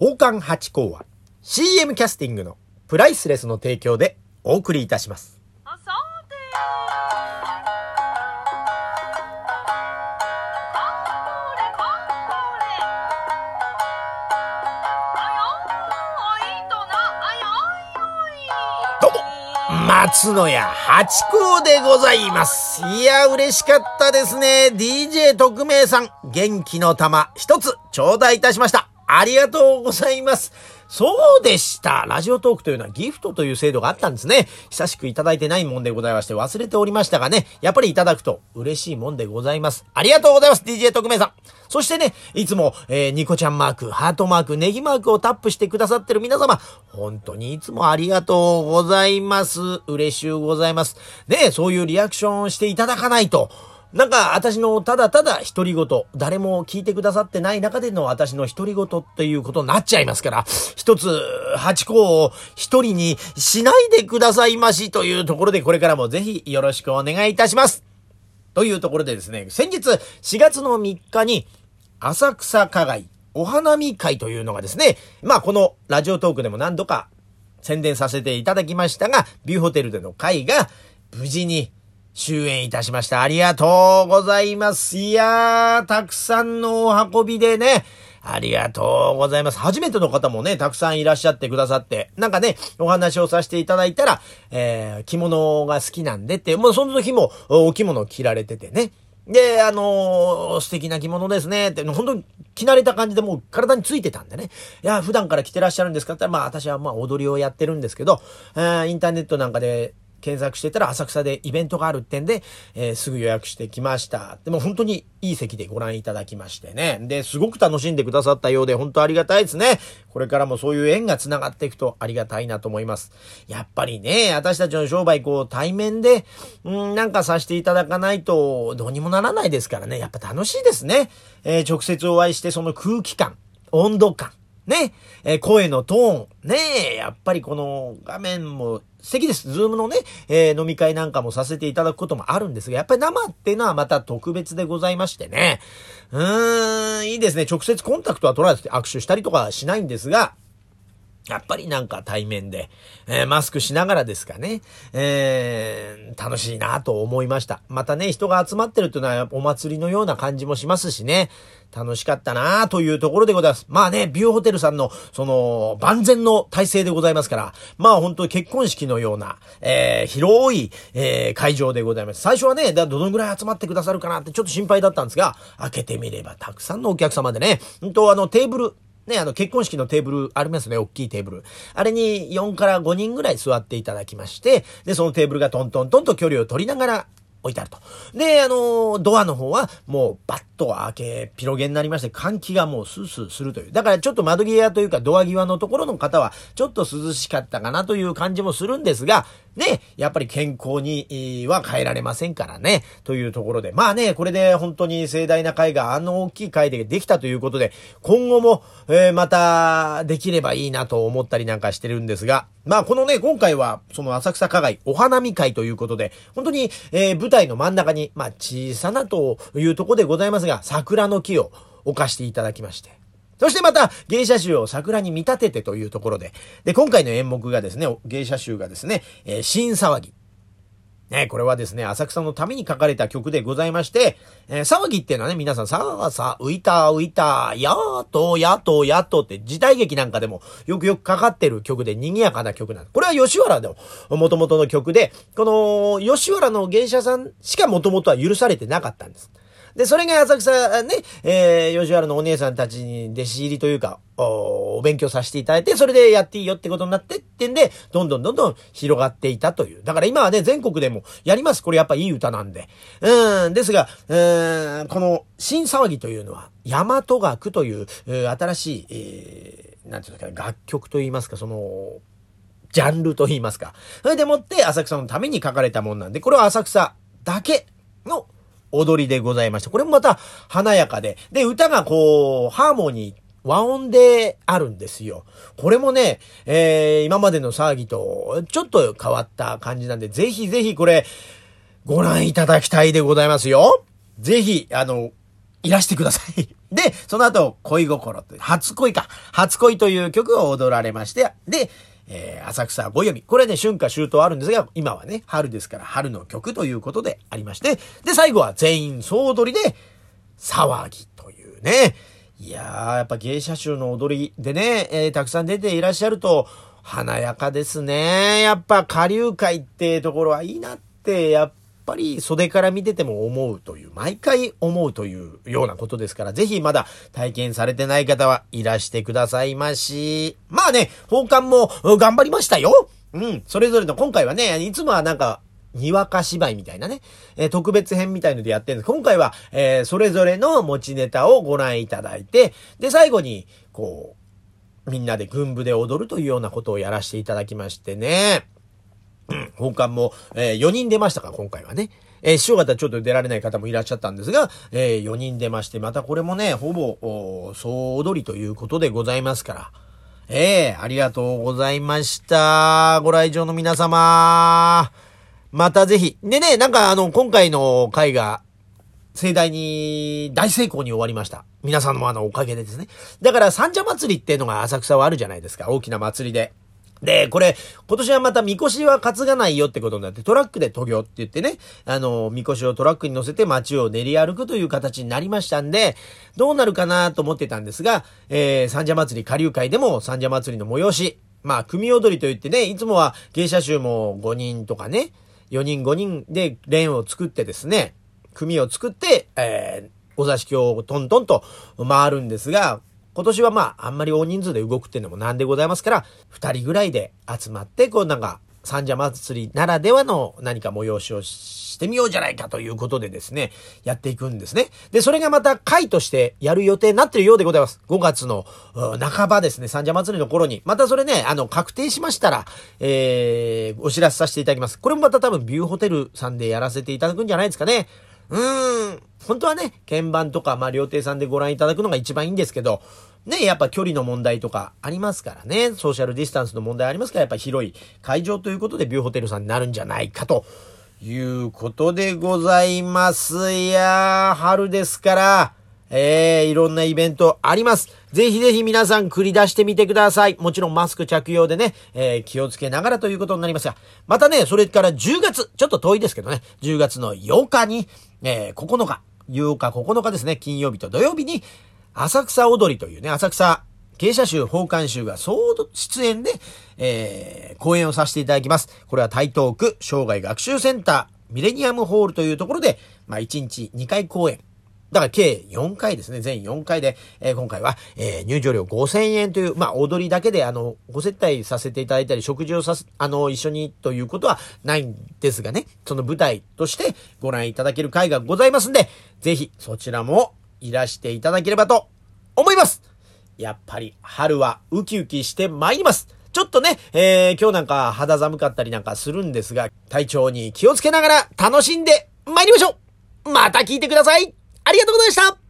宝冠八甲は CM キャスティングのプライスレスの提供でお送りいたします。松野屋八甲でございます。いや、嬉しかったですね。DJ 特命さん、元気の玉一つ頂戴いたしました。ありがとうございます。そうでした。ラジオトークというのはギフトという制度があったんですね。久しくいただいてないもんでございまして忘れておりましたがね、やっぱりいただくと嬉しいもんでございます。ありがとうございます。DJ 特命さん。そしてね、いつも、えーニコちゃんマーク、ハートマーク、ネギマークをタップしてくださってる皆様、本当にいつもありがとうございます。嬉しゅうございます。ねそういうリアクションをしていただかないと、なんか私のただただ独り言、誰も聞いてくださってない中での私の独り言っていうことになっちゃいますから、一つ八個を一人にしないでくださいましというところでこれからもぜひよろしくお願いいたします。というところでですね、先日4月の3日に浅草花街お花見会というのがですね、まあこのラジオトークでも何度か宣伝させていただきましたが、ビューホテルでの会が無事に終演いたしました。ありがとうございます。いやー、たくさんのお運びでね、ありがとうございます。初めての方もね、たくさんいらっしゃってくださって、なんかね、お話をさせていただいたら、えー、着物が好きなんでって、もうその時もお着物着られててね。で、あのー素敵な着物ですねって、本当に着慣れた感じでもう体についてたんでね。いや、普段から着てらっしゃるんですかって言ったら、まあ私はまあ踊りをやってるんですけど、えーインターネットなんかで検索してたら浅草でイベントがあるってんで、えーすぐ予約してきました。でも本当にいい席でご覧いただきましてね。で、すごく楽しんでくださったようで本当ありがたいですね。これからもそういう縁が繋がっていくとありがたいなと思います。やっぱりね、私たちの商売こう対面で、うん、なんかさせていただかないとどうにもならないですからね。やっぱ楽しいですね。えー直接お会いしてその空気感、温度感、ね、えー声のトーン、ねやっぱりこの画面も素敵です。ズームのね、えー飲み会なんかもさせていただくこともあるんですが、やっぱり生っていうのはまた特別でございましてね。うーん、いいですね。直接コンタクトは取らず握手したりとかはしないんですが、やっぱりなんか対面で、えーマスクしながらですかね、えー楽しいなと思いました。またね、人が集まってるっていうのはお祭りのような感じもしますしね、楽しかったなというところでございます。まあね、ビューホテルさんの、その、万全の体制でございますから、まあ本当に結婚式のような、えー広い、え会場でございます。最初はね、だどのぐらい集まってくださるかなってちょっと心配だったんですが、開けてみればたくさんのお客様でね、本当あのテーブル、ね、あの、結婚式のテーブルありますね、大きいテーブル。あれに4から5人ぐらい座っていただきまして、で、そのテーブルがトントントンと距離を取りながら置いてあると。で、あの、ドアの方はもうバッと開け、ピロゲになりまして、換気がもうスースーするという。だからちょっと窓際というかドア際のところの方は、ちょっと涼しかったかなという感じもするんですが、ね、やっぱり健康には変えられませんからね、というところで。まあね、これで本当に盛大な会があの大きい会でできたということで、今後も、えーまたできればいいなと思ったりなんかしてるんですが、まあこのね、今回はその浅草花街お花見会ということで、本当に、えー舞台の真ん中に、まあ小さなというところでございますが、桜の木を置かしていただきまして、そしてまた芸者集を桜に見立ててというところで、で、今回の演目がですね、芸者集がですね、えー新騒ぎ。ね、これはですね、浅草のために書かれた曲でございまして、えー騒ぎっていうのはね、皆さん、さあさあ、浮いた浮いた、やーと、やっと、やっとって時代劇なんかでもよくよくかかってる曲で賑やかな曲なんです。これは吉原の元々の曲で、この吉原の芸者さんしか元々は許されてなかったんです。で、それが浅草ね、えー、吉原のお姉さんたちに弟子入りというか、おお勉強させていただいて、それでやっていいよってことになってってんで、どんどんどんどん広がっていたという。だから今はね、全国でもやります。これやっぱいい歌なんで。うん、ですが、うーん、この新騒ぎというのは、大和楽という、新しい、えー、なんていうんですか、楽曲といいますか、その、ジャンルと言いますか。それでもって浅草のために書かれたもんなんで、これは浅草だけの踊りでございました。これもまた華やかで。で、歌がこう、ハーモニー、和音であるんですよ。これもね、えー、今までの騒ぎとちょっと変わった感じなんで、ぜひぜひこれ、ご覧いただきたいでございますよ。ぜひ、あの、いらしてください。で、その後、恋心、初恋か。初恋という曲を踊られまして、で、えー、浅草ご読み。これね、春夏秋冬あるんですが、今はね、春ですから春の曲ということでありまして、で、最後は全員総踊りで、騒ぎというね。いやー、やっぱ芸者衆の踊りでね、えー、たくさん出ていらっしゃると、華やかですね。やっぱ下流会ってところはいいなって、やっぱり袖から見てても思うという、毎回思うというようなことですから、ぜひまだ体験されてない方はいらしてくださいまし。まあね、奉還も頑張りましたよ。うん。それぞれの今回はね、いつもはなんか、にわか芝居みたいなね、えー、特別編みたいのでやってるんです。今回は、えー、それぞれの持ちネタをご覧いただいて、で、最後に、こう、みんなで軍部で踊るというようなことをやらせていただきましてね。本館も、えー、4人出ましたか、今回はね。えー、師匠方ちょっと出られない方もいらっしゃったんですが、えー、4人出まして、またこれもね、ほぼ、総踊りということでございますから。ええー、ありがとうございました。ご来場の皆様。またぜひ。でね、なんかあの、今回の回が、盛大に大成功に終わりました。皆さんのあのおかげでですね。だから三社祭りっていうのが浅草はあるじゃないですか。大きな祭りで。で、これ、今年はまた、みこしは担がないよってことになって、トラックで渡業って言ってね、あの、みこしをトラックに乗せて街を練り歩くという形になりましたんで、どうなるかなと思ってたんですが、えー、三社祭り下流会でも三社祭りの催し、まあ、組踊りと言ってね、いつもは芸者集も5人とかね、4人5人で連を作ってですね、組を作って、えー、お座敷をトントンと回るんですが、今年はまあ、あんまり大人数で動くっていうのもなんでございますから、二人ぐらいで集まって、こうなんか、三社祭りならではの何か催しをしてみようじゃないかということでですね、やっていくんですね。で、それがまた会としてやる予定になってるようでございます。5月の半ばですね、三社祭りの頃に。またそれね、あの、確定しましたら、えー、お知らせさせていただきます。これもまた多分ビューホテルさんでやらせていただくんじゃないですかね。うーん。本当はね、鍵盤とか、まあ、料亭さんでご覧いただくのが一番いいんですけど、ね、やっぱ距離の問題とかありますからね、ソーシャルディスタンスの問題ありますから、やっぱ広い会場ということでビューホテルさんになるんじゃないかということでございます。いやー、春ですから、えー、いろんなイベントあります。ぜひぜひ皆さん繰り出してみてください。もちろんマスク着用でね、えー、気をつけながらということになりますが、またね、それから10月、ちょっと遠いですけどね、10月の8日に、えー、9日、8日9日ですね、金曜日と土曜日に、浅草踊りというね、浅草芸者集、奉還集が総出演で、えー、講演をさせていただきます。これは台東区生涯学習センター、ミレニアムホールというところで、まあ、1日2回講演。だから計4回ですね。全4回で、えー、今回は、えー、入場料5000円という、まあ、踊りだけで、あの、ご接待させていただいたり、食事をさせ、あの、一緒にということはないんですがね、その舞台としてご覧いただける回がございますんで、ぜひそちらもいらしていただければと思います。やっぱり春はウキウキして参ります。ちょっとね、えー、今日なんか肌寒かったりなんかするんですが、体調に気をつけながら楽しんで参りましょう。また聞いてください。ありがとうございました。